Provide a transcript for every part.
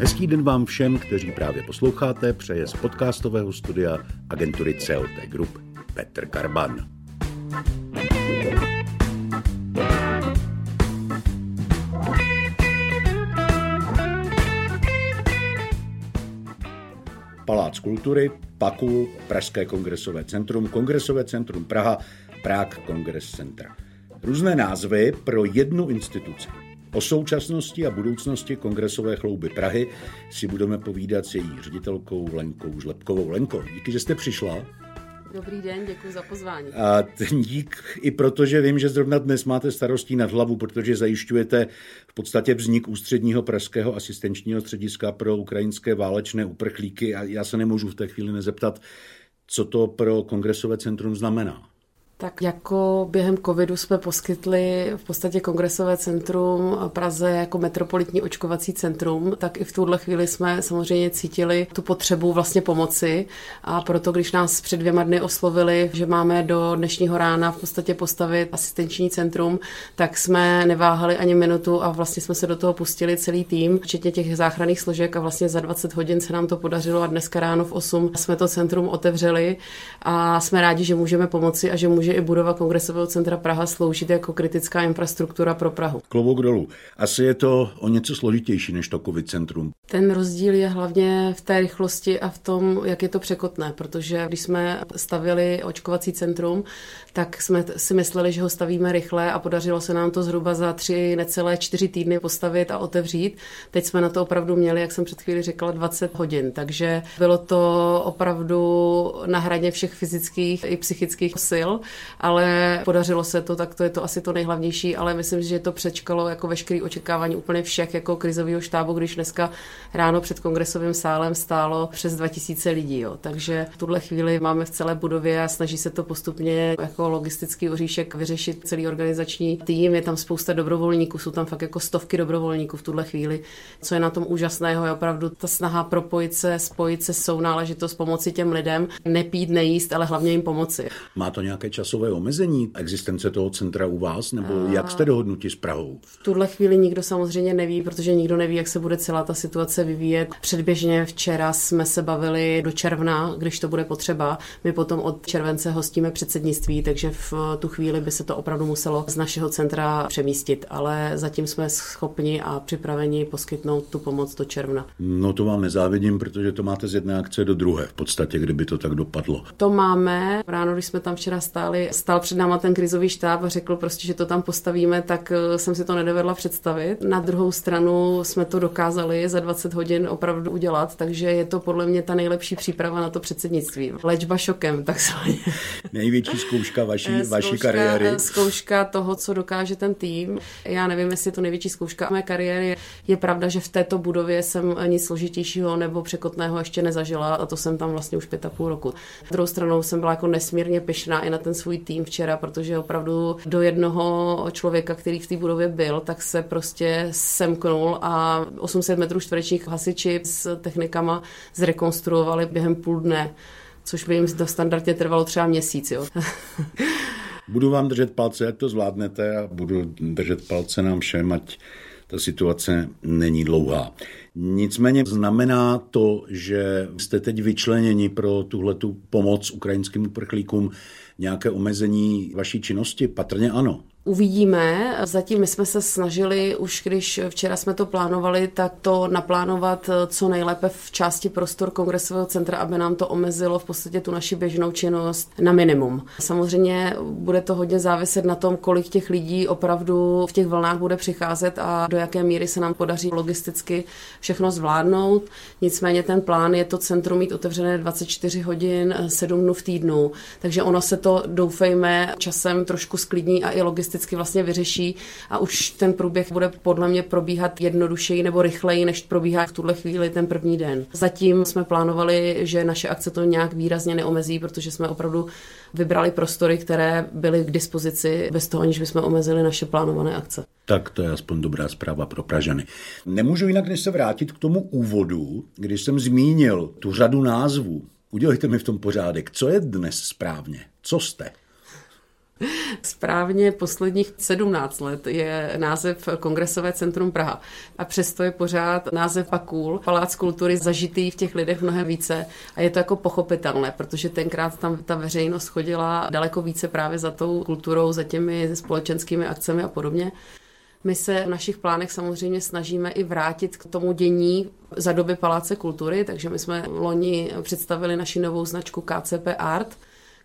Hezký den vám všem, kteří právě posloucháte, přeje z podcastového studia agentury CLT Group Petr Karban. Palác kultury, PAKU, Pražské kongresové centrum, Kongresové centrum Praha, Prague Congress Center. Různé názvy pro jednu instituci. O současnosti a budoucnosti kongresové chlouby Prahy si budeme povídat s její ředitelkou Lenkou Žlepkovou. Lenko, díky, že jste přišla. Dobrý den, děkuji za pozvání. A dík i proto, že vím, že zrovna dnes máte starostí nad hlavu, protože zajišťujete v podstatě vznik ústředního pražského asistenčního střediska pro ukrajinské válečné uprchlíky a já se nemůžu v té chvíli nezeptat, co to pro kongresové centrum znamená. Tak jako během covidu jsme poskytli v podstatě kongresové centrum Praze jako metropolitní očkovací centrum, tak i v tuhle chvíli jsme samozřejmě cítili tu potřebu vlastně pomoci. A proto, když nás před dvěma dny oslovili, že máme do dnešního rána v podstatě postavit asistenční centrum, tak jsme neváhali ani minutu a vlastně jsme se do toho pustili celý tým, včetně těch záchranných složek a vlastně za 20 hodin se nám to podařilo a dneska ráno v 8 jsme to centrum otevřeli a jsme rádi, že můžeme pomoci a že může může i budova Kongresového centra Praha sloužit jako kritická infrastruktura pro Prahu. Klobouk dolů. Asi je to o něco složitější než to COVID centrum. Ten rozdíl je hlavně v té rychlosti a v tom, jak je to překotné, protože když jsme stavili očkovací centrum, tak jsme si mysleli, že ho stavíme rychle a podařilo se nám to zhruba za tři, necelé čtyři týdny postavit a otevřít. Teď jsme na to opravdu měli, jak jsem před chvíli řekla, 20 hodin, takže bylo to opravdu na hraně všech fyzických i psychických sil ale podařilo se to, tak to je to asi to nejhlavnější, ale myslím, že to přečkalo jako veškerý očekávání úplně všech jako krizového štábu, když dneska ráno před kongresovým sálem stálo přes 2000 lidí. Jo. Takže v tuhle chvíli máme v celé budově a snaží se to postupně jako logistický oříšek vyřešit celý organizační tým. Je tam spousta dobrovolníků, jsou tam fakt jako stovky dobrovolníků v tuhle chvíli. Co je na tom úžasného, je opravdu ta snaha propojit se, spojit se, sounáležitost pomoci těm lidem, nepít, nejíst, ale hlavně jim pomoci. Má to nějaké čas časové omezení existence toho centra u vás, nebo a... jak jste dohodnuti s Prahou? V tuhle chvíli nikdo samozřejmě neví, protože nikdo neví, jak se bude celá ta situace vyvíjet. Předběžně včera jsme se bavili do června, když to bude potřeba. My potom od července hostíme předsednictví, takže v tu chvíli by se to opravdu muselo z našeho centra přemístit, ale zatím jsme schopni a připraveni poskytnout tu pomoc do června. No to vám nezávidím, protože to máte z jedné akce do druhé v podstatě, kdyby to tak dopadlo. To máme. Ráno, když jsme tam včera stáli, stál před náma ten krizový štáb a řekl prostě, že to tam postavíme, tak eh, jsem si to nedovedla představit. Na druhou stranu jsme to dokázali za 20 hodin opravdu udělat, takže je to podle mě ta nejlepší příprava na to předsednictví. Léčba šokem, takzvaně. Největší zkouška vaší, zkouška, vaší kariéry. Eh, zkouška toho, co dokáže ten tým. Já nevím, jestli je to největší zkouška mé kariéry. Je pravda, že v této budově jsem nic složitějšího nebo překotného ještě nezažila a to jsem tam vlastně už pět a půl roku. Druhou stranou jsem byla jako nesmírně pyšná i na ten svůj svůj tým včera, protože opravdu do jednoho člověka, který v té budově byl, tak se prostě semknul a 800 metrů čtverečních hasiči s technikama zrekonstruovali během půl dne což by jim to standardně trvalo třeba měsíc. Jo. Budu vám držet palce, jak to zvládnete a budu držet palce nám všem, ať ta situace není dlouhá. Nicméně znamená to, že jste teď vyčleněni pro tuhletu pomoc ukrajinským uprchlíkům nějaké omezení vaší činnosti? Patrně ano. Uvidíme. Zatím my jsme se snažili, už když včera jsme to plánovali, tak to naplánovat co nejlépe v části prostor kongresového centra, aby nám to omezilo v podstatě tu naši běžnou činnost na minimum. Samozřejmě bude to hodně záviset na tom, kolik těch lidí opravdu v těch vlnách bude přicházet a do jaké míry se nám podaří logisticky všechno zvládnout. Nicméně ten plán je to centrum mít otevřené 24 hodin, 7 dnů v týdnu, takže ono se to, doufejme, časem trošku sklidní a i logisticky logisticky vlastně vyřeší a už ten průběh bude podle mě probíhat jednodušeji nebo rychleji, než probíhá v tuhle chvíli ten první den. Zatím jsme plánovali, že naše akce to nějak výrazně neomezí, protože jsme opravdu vybrali prostory, které byly k dispozici bez toho, aniž bychom omezili naše plánované akce. Tak to je aspoň dobrá zpráva pro Pražany. Nemůžu jinak, než se vrátit k tomu úvodu, když jsem zmínil tu řadu názvů. Udělejte mi v tom pořádek. Co je dnes správně? Co jste? Správně posledních 17 let je název Kongresové centrum Praha. A přesto je pořád název Pakul, Palác kultury zažitý v těch lidech mnohem více. A je to jako pochopitelné, protože tenkrát tam ta veřejnost chodila daleko více právě za tou kulturou, za těmi společenskými akcemi a podobně. My se v našich plánech samozřejmě snažíme i vrátit k tomu dění za doby Paláce kultury, takže my jsme loni představili naši novou značku KCP Art,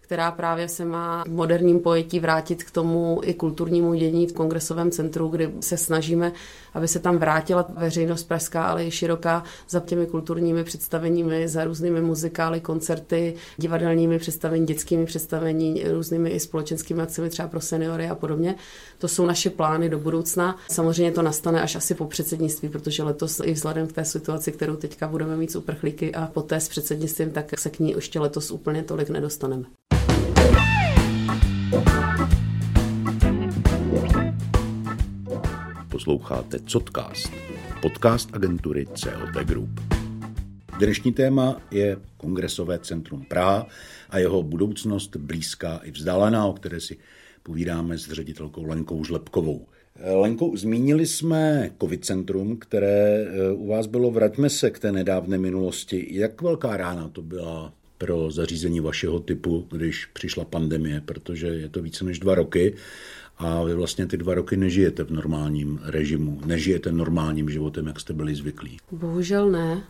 která právě se má v moderním pojetí vrátit k tomu i kulturnímu dění v kongresovém centru, kdy se snažíme, aby se tam vrátila veřejnost pražská, ale i široká za těmi kulturními představeními, za různými muzikály, koncerty, divadelními představení, dětskými představení, různými i společenskými akcemi třeba pro seniory a podobně. To jsou naše plány do budoucna. Samozřejmě to nastane až asi po předsednictví, protože letos i vzhledem k té situaci, kterou teďka budeme mít s uprchlíky a poté s předsednictvím, tak se k ní ještě letos úplně tolik nedostaneme. Posloucháte Codcast, podcast agentury COT Group. Dnešní téma je Kongresové centrum Praha a jeho budoucnost blízká i vzdálená, o které si povídáme s ředitelkou Lenkou Žlepkovou. Lenko, zmínili jsme COVID centrum, které eh, u vás bylo, vraťme se k té nedávné minulosti. Jak velká rána to byla pro zařízení vašeho typu, když přišla pandemie, protože je to více než dva roky a vy vlastně ty dva roky nežijete v normálním režimu, nežijete normálním životem, jak jste byli zvyklí. Bohužel ne.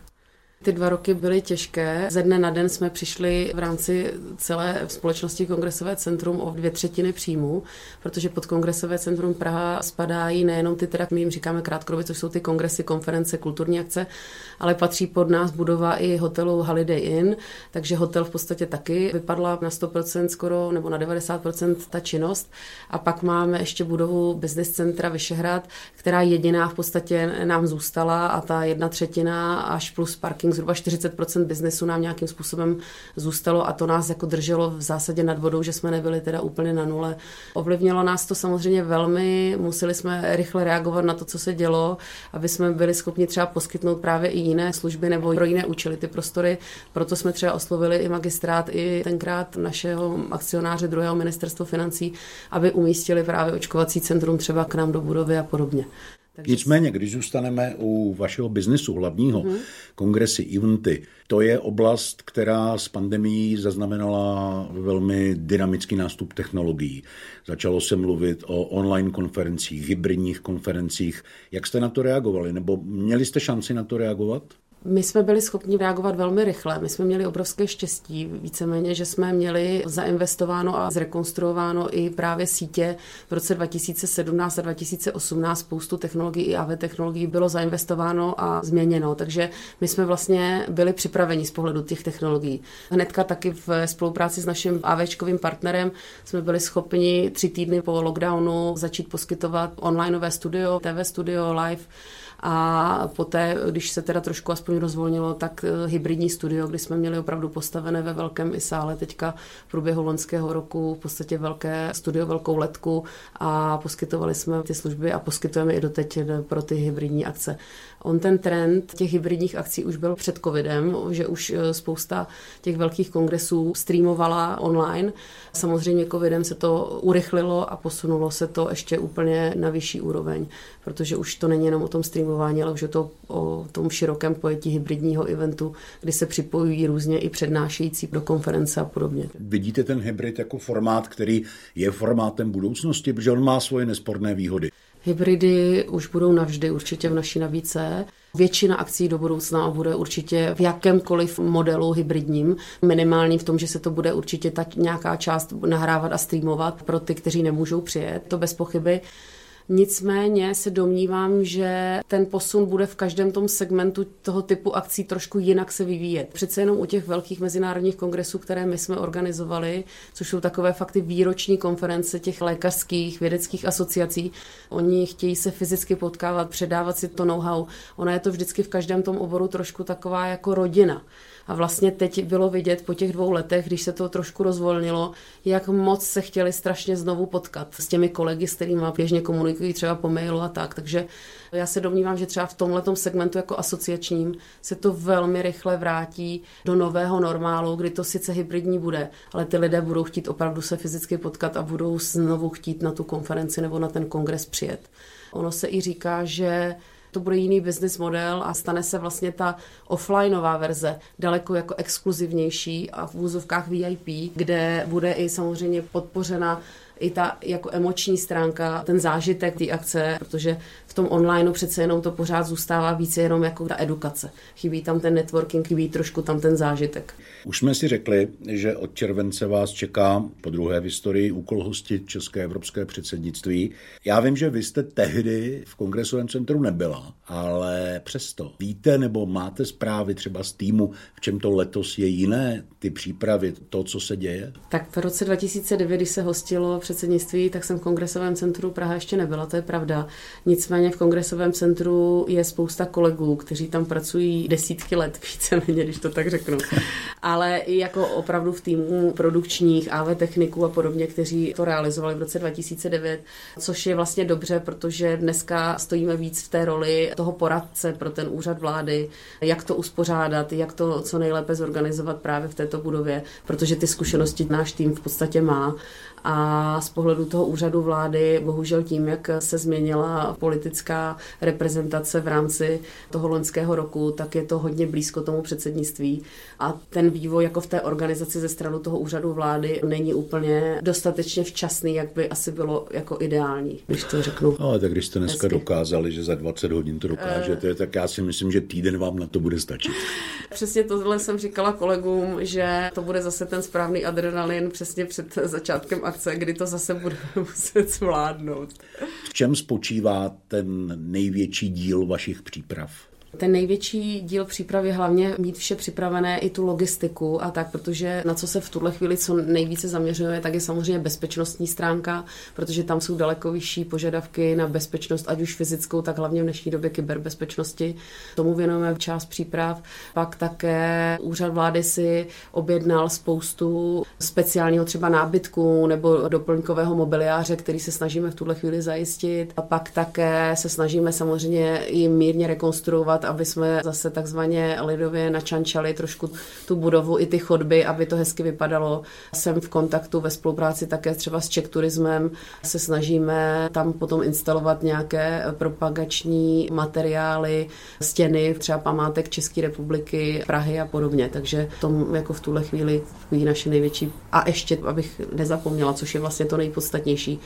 Ty dva roky byly těžké. Ze dne na den jsme přišli v rámci celé společnosti Kongresové centrum o dvě třetiny příjmů, protože pod Kongresové centrum Praha spadají nejenom ty, teda my jim říkáme krátkodobě, což jsou ty kongresy, konference, kulturní akce, ale patří pod nás budova i hotelu Holiday Inn, takže hotel v podstatě taky vypadla na 100% skoro nebo na 90% ta činnost. A pak máme ještě budovu business centra Vyšehrad, která jediná v podstatě nám zůstala a ta jedna třetina až plus parking zhruba 40% biznesu nám nějakým způsobem zůstalo a to nás jako drželo v zásadě nad vodou, že jsme nebyli teda úplně na nule. Ovlivnilo nás to samozřejmě velmi, museli jsme rychle reagovat na to, co se dělo, aby jsme byli schopni třeba poskytnout právě i jiné služby nebo pro jiné účely ty prostory. Proto jsme třeba oslovili i magistrát, i tenkrát našeho akcionáře druhého ministerstva financí, aby umístili právě očkovací centrum třeba k nám do budovy a podobně. Takže Nicméně, když zůstaneme u vašeho biznesu hlavního, hmm. kongresy, eventy, to je oblast, která s pandemí zaznamenala velmi dynamický nástup technologií. Začalo se mluvit o online konferencích, hybridních konferencích. Jak jste na to reagovali? Nebo měli jste šanci na to reagovat? My jsme byli schopni reagovat velmi rychle. My jsme měli obrovské štěstí, víceméně, že jsme měli zainvestováno a zrekonstruováno i právě sítě v roce 2017 a 2018. Spoustu technologií i AV technologií bylo zainvestováno a změněno, takže my jsme vlastně byli připraveni z pohledu těch technologií. Hnedka taky v spolupráci s naším AVčkovým partnerem jsme byli schopni tři týdny po lockdownu začít poskytovat onlineové studio, TV studio, live a poté, když se teda trošku aspoň rozvolnilo, tak eh, hybridní studio, kdy jsme měli opravdu postavené ve velkém i sále teďka v průběhu loňského roku v podstatě velké studio, velkou letku a poskytovali jsme ty služby a poskytujeme i doteď pro ty hybridní akce. On ten trend těch hybridních akcí už byl před covidem, že už eh, spousta těch velkých kongresů streamovala online. Samozřejmě covidem se to urychlilo a posunulo se to ještě úplně na vyšší úroveň, protože už to není jenom o tom streamování, ale už je to o tom širokém pojetí hybridního eventu, kdy se připojují různě i přednášející do konference a podobně. Vidíte ten hybrid jako formát, který je formátem budoucnosti, protože on má svoje nesporné výhody. Hybridy už budou navždy určitě v naší nabídce. Většina akcí do budoucna bude určitě v jakémkoliv modelu hybridním, minimální v tom, že se to bude určitě ta nějaká část nahrávat a streamovat pro ty, kteří nemůžou přijet, to bez pochyby. Nicméně se domnívám, že ten posun bude v každém tom segmentu toho typu akcí trošku jinak se vyvíjet. Přece jenom u těch velkých mezinárodních kongresů, které my jsme organizovali, což jsou takové fakty výroční konference těch lékařských vědeckých asociací, oni chtějí se fyzicky potkávat, předávat si to know-how. Ona je to vždycky v každém tom oboru trošku taková jako rodina A vlastně teď bylo vidět po těch dvou letech, když se to trošku rozvolnilo, jak moc se chtěli strašně znovu potkat s těmi kolegy, s kterými běžně komunikují třeba po mailu a tak. Takže já se domnívám, že třeba v tomhle segmentu jako asociačním se to velmi rychle vrátí do nového normálu, kdy to sice hybridní bude, ale ty lidé budou chtít opravdu se fyzicky potkat a budou znovu chtít na tu konferenci nebo na ten kongres přijet. Ono se i říká, že to bude jiný business model a stane se vlastně ta offlineová verze daleko jako exkluzivnější a v úzovkách VIP, kde bude i samozřejmě podpořena i ta jako emoční stránka, ten zážitek té akce, protože v tom onlineu přece jenom to pořád zůstává více jenom jako ta edukace. Chybí tam ten networking, chybí trošku tam ten zážitek. Už jsme si řekli, že od července vás čeká po druhé v historii úkol hostit České evropské předsednictví. Já vím, že vy jste tehdy v kongresovém centru nebyla, ale přesto víte nebo máte zprávy třeba z týmu, v čem to letos je jiné, ty přípravy, to, co se děje? Tak v roce 2009, když se hostilo předsednictví, tak jsem v kongresovém centru Praha ještě nebyla, to je pravda. Nicméně v kongresovém centru je spousta kolegů, kteří tam pracují desítky let, víceméně, když to tak řeknu. Ale i jako opravdu v týmu produkčních AV techniků a podobně, kteří to realizovali v roce 2009, což je vlastně dobře, protože dneska stojíme víc v té roli toho poradce pro ten úřad vlády, jak to uspořádat, jak to co nejlépe zorganizovat právě v této budově, protože ty zkušenosti náš tým v podstatě má a z pohledu toho úřadu vlády, bohužel tím, jak se změnila politická reprezentace v rámci toho loňského roku, tak je to hodně blízko tomu předsednictví. A ten vývoj jako v té organizaci ze strany toho úřadu vlády není úplně dostatečně včasný, jak by asi bylo jako ideální, když to řeknu. Ale tak když jste dneska hezky. dokázali, že za 20 hodin to dokážete, uh, tak já si myslím, že týden vám na to bude stačit. Přesně tohle jsem říkala kolegům, že to bude zase ten správný adrenalin přesně před začátkem akce, kdy to zase budeme muset zvládnout. V čem spočívá ten největší díl vašich příprav? Ten největší díl přípravy hlavně mít vše připravené i tu logistiku a tak, protože na co se v tuhle chvíli co nejvíce zaměřuje, tak je samozřejmě bezpečnostní stránka, protože tam jsou daleko vyšší požadavky na bezpečnost, ať už fyzickou, tak hlavně v dnešní době kyberbezpečnosti. Tomu věnujeme část příprav. Pak také úřad vlády si objednal spoustu speciálního třeba nábytku nebo doplňkového mobiliáře, který se snažíme v tuhle chvíli zajistit. A pak také se snažíme samozřejmě i mírně rekonstruovat aby jsme zase takzvaně lidově načančali trošku tu budovu i ty chodby, aby to hezky vypadalo. Jsem v kontaktu ve spolupráci také třeba s Czech Turismem, se snažíme tam potom instalovat nějaké propagační materiály, stěny, třeba památek České republiky, Prahy a podobně. Takže tom jako v tuhle chvíli naše největší a ještě, abych nezapomněla, což je vlastně to nejpodstatnější,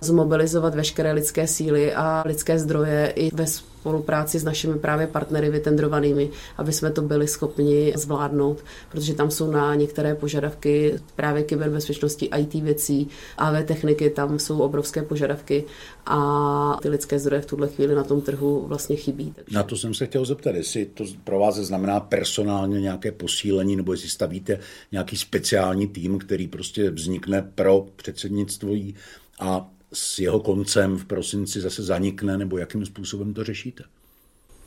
zmobilizovat veškeré lidské síly a lidské zdroje i ve spolupráci s našimi právě partnery vytendrovanými, aby jsme to byli schopni zvládnout, protože tam jsou na některé požadavky právě kyberbezpečnosti IT věcí, AV techniky, tam jsou obrovské požadavky a ty lidské zdroje v tuhle chvíli na tom trhu vlastně chybí. Takže... Na to jsem se chtěl zeptat, jestli to pro vás znamená personálně nějaké posílení, nebo jestli stavíte nějaký speciální tým, který prostě vznikne pro předsednictví a s jeho koncem v prosinci zase zanikne, nebo jakým způsobem to řešíte?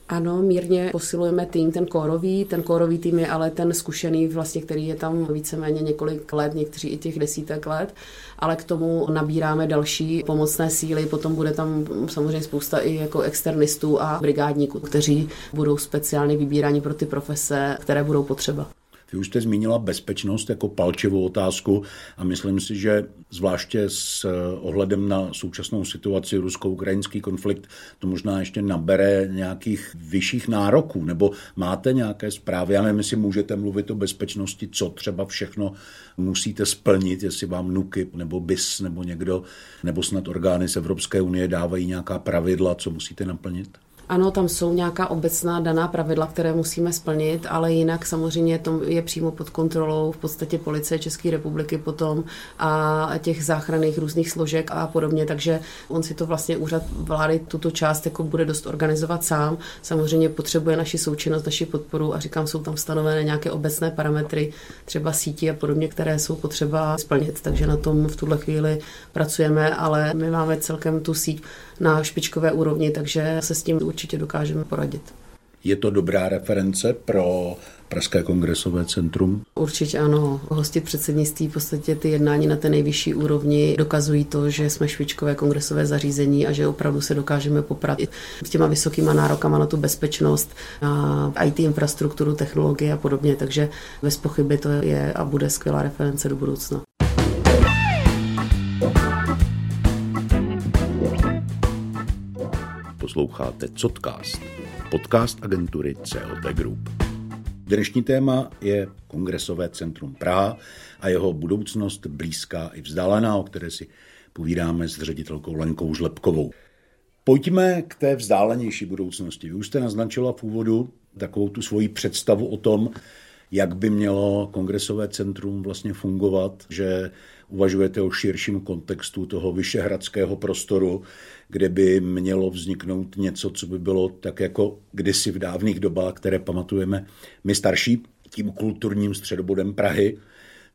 Ano, mírně posilujeme tým, ten kórový. Ten kórový tým je ale ten zkušený, vlastně, který je tam víceméně několik let, někteří i těch desítek let, ale k tomu nabíráme další pomocné síly. Potom bude tam samozřejmě spousta i jako externistů a brigádníků, kteří budou speciálně vybíráni pro ty profese, které budou potřeba. Vy už jste zmínila bezpečnost jako palčivou otázku a myslím si, že zvláště s eh, ohledem na současnou situaci rusko-ukrajinský konflikt to možná ještě nabere nějakých vyšších nároků, nebo máte nějaké zprávy, já nevím, jestli můžete mluvit o bezpečnosti, co třeba všechno musíte splnit, jestli vám nuky nebo BIS nebo někdo, nebo snad orgány z Evropské unie dávají nějaká pravidla, co musíte naplnit? Ano, tam jsou nějaká obecná daná pravidla, které musíme splnit, ale jinak samozřejmě to je přímo pod kontrolou v podstatě policie České republiky potom a těch záchranných různých složek a podobně, takže on si to vlastně úřad vlády tuto část jako bude dost organizovat sám. Samozřejmě potřebuje naši součinnost, naši podporu a říkám, jsou tam stanovené nějaké obecné parametry, třeba sítí a podobně, které jsou potřeba splnit, takže na tom v tuhle chvíli pracujeme, ale my máme celkem tu síť na špičkové úrovni, takže se s tím dokážeme poradit. Je to dobrá reference pro Pražské kongresové centrum? Určitě ano. Hostit předsednictví, v podstatě ty jednání na té nejvyšší úrovni dokazují to, že jsme špičkové kongresové zařízení a že opravdu se dokážeme poprat s těma vysokýma nárokama na tu bezpečnost, na IT infrastrukturu, technologie a podobně. Takže bez pochyby to je a bude skvělá reference do budoucna. Posloucháte Codcast, podcast agentury COT Group. Dnešní téma je Kongresové centrum Praha a jeho budoucnost blízká i vzdálená, o které si povídáme s ředitelkou Lenkou Žlepkovou. Pojďme k té vzdálenější budoucnosti. Vy už jste naznačila v úvodu takovou tu svoji představu o tom, jak by mělo kongresové centrum vlastně fungovat, že uvažujete o širším kontextu toho vyšehradského prostoru, kde by mělo vzniknout něco, co by bylo tak jako kdysi v dávných dobách, které pamatujeme my starší, tím kulturním středobodem Prahy.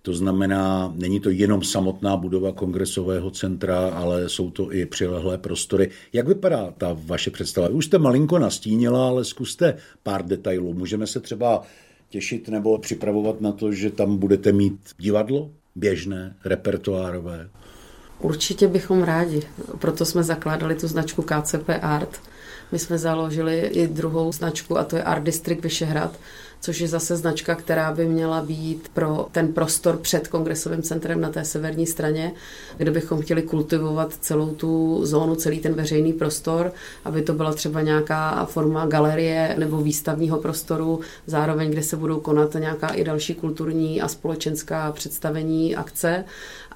To znamená, není to jenom samotná budova kongresového centra, ale jsou to i přilehlé prostory. Jak vypadá ta vaše představa? Už jste malinko nastínila, ale zkuste pár detailů. Můžeme se třeba těšit nebo připravovat na to, že tam budete mít divadlo běžné, repertoárové? Určitě bychom rádi. Proto jsme zakládali tu značku KCP Art. My jsme založili i druhou značku a to je Art District Vyšehrad, což je zase značka, která by měla být pro ten prostor před kongresovým centrem na té severní straně, kde bychom chtěli kultivovat celou tu zónu, celý ten veřejný prostor, aby to byla třeba nějaká forma galerie nebo výstavního prostoru, zároveň kde se budou konat nějaká i další kulturní a společenská představení, akce.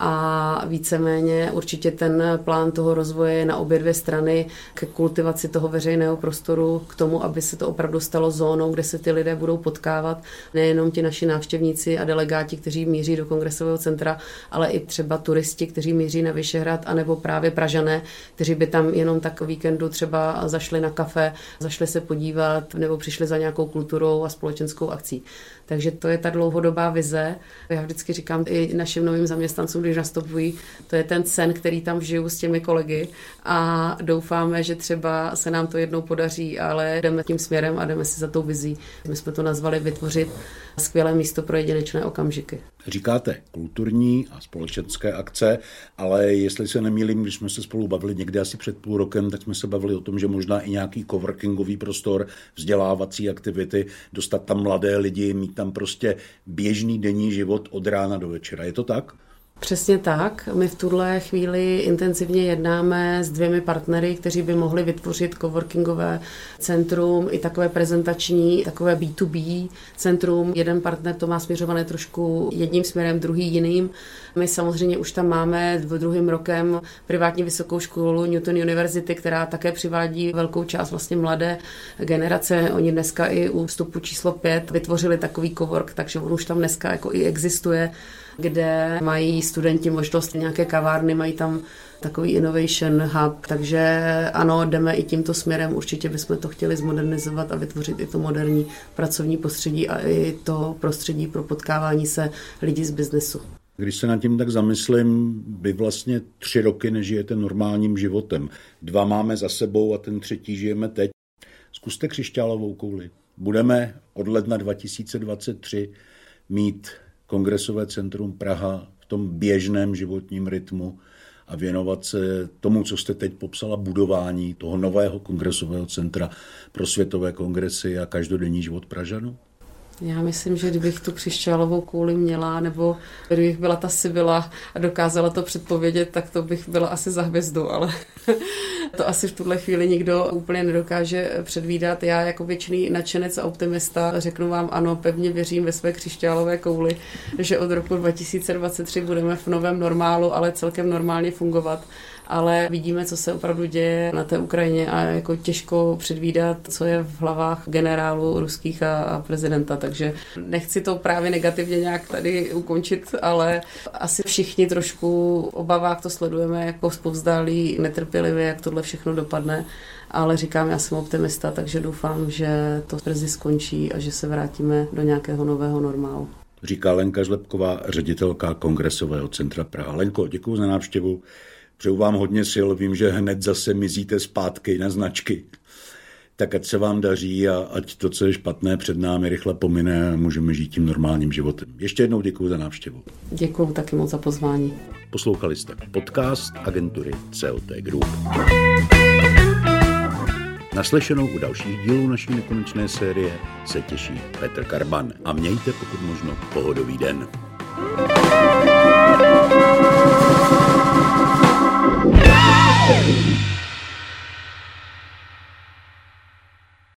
A víceméně určitě ten plán toho rozvoje je na obě dvě strany k kultivaci toho veřejného prostoru, k tomu, aby se to opravdu stalo zónou, kde se ty lidé budou potkávat, nejenom ti naši návštěvníci a delegáti, kteří míří do kongresového centra, ale i třeba turisti, kteří míří na Vyšehrad, anebo právě Pražané, kteří by tam jenom tak víkendu třeba zašli na kafe, zašli se podívat nebo přišli za nějakou kulturou a společenskou akcí. Takže to je ta dlouhodobá vize. Já vždycky říkám i našim novým zaměstnancům, když nastupují, to je ten sen, který tam žiju s těmi kolegy a doufáme, že třeba se nám to jednou podaří, ale jdeme tím směrem a jdeme si za tou vizí. My jsme to nazvali vytvořit skvělé místo pro jedinečné okamžiky. Říkáte kulturní a společenské akce, ale jestli se nemýlím, když jsme se spolu bavili někde asi před půl rokem, tak jsme se bavili o tom, že možná i nějaký coworkingový prostor, vzdělávací aktivity, dostat tam mladé lidi, mít tam prostě běžný denní život od rána do večera. Je to tak? Přesně tak. My v tuhle chvíli intenzivně jednáme s dvěmi partnery, kteří by mohli vytvořit coworkingové centrum i takové prezentační, takové B2B centrum. Jeden partner to má směřované trošku jedním směrem, druhý jiným. My samozřejmě už tam máme v druhým rokem privátní vysokou školu Newton University, která také přivádí velkou část vlastně mladé generace. Oni dneska i u vstupu číslo 5 vytvořili takový cowork, takže on už tam dneska jako i existuje kde mají studenti možnost nějaké kavárny, mají tam takový innovation hub, takže ano, jdeme i tímto směrem, určitě bychom to chtěli zmodernizovat a vytvořit i to moderní pracovní prostředí a i to prostředí pro potkávání se lidí z biznesu. Když se nad tím tak zamyslím, vy vlastně tři roky nežijete normálním životem. Dva máme za sebou a ten třetí žijeme teď. Zkuste křišťálovou kouli. Budeme od ledna 2023 mít kongresové centrum Praha v tom běžném životním rytmu a věnovat se tomu, co jste teď popsala, budování toho nového kongresového centra pro světové kongresy a každodenní život Pražanů? Já myslím, že kdybych tu křišťálovou kouli měla, nebo kdybych byla ta Sibila a dokázala to předpovědět, tak to bych byla asi za hvězdu, ale to asi v tuhle chvíli nikdo úplně nedokáže předvídat. Já jako věčný nadšenec a optimista řeknu vám ano, pevně věřím ve své křišťálové kouli, že od roku 2023 budeme v novém normálu, ale celkem normálně fungovat ale vidíme, co se opravdu děje na té Ukrajině a jako těžko předvídat, co je v hlavách generálů ruských a, a prezidenta, takže nechci to právě negativně nějak tady ukončit, ale asi všichni trošku obavách to sledujeme jako zpovzdálí, netrpělivě, jak tohle všechno dopadne ale říkám, já jsem optimista, takže doufám, že to brzy skončí a že se vrátíme do nějakého nového normálu. Říká Lenka Žlepková, ředitelka Kongresového centra Praha. Lenko, děkuji za návštěvu. Přeju vám hodně sil, vím, že hned zase mizíte zpátky na značky. tak ať se vám daří a ať to, co je špatné před námi, rychle pomine a můžeme žít tím normálním životem. Ještě jednou děkuji za návštěvu. Děkuji taky moc za pozvání. Poslouchali jste podcast agentury CLT Group. Naslyšenou u dalších dílů naší nekonečné série se těší Petr Karban. A mějte pokud možno pohodový den. thank you Woo!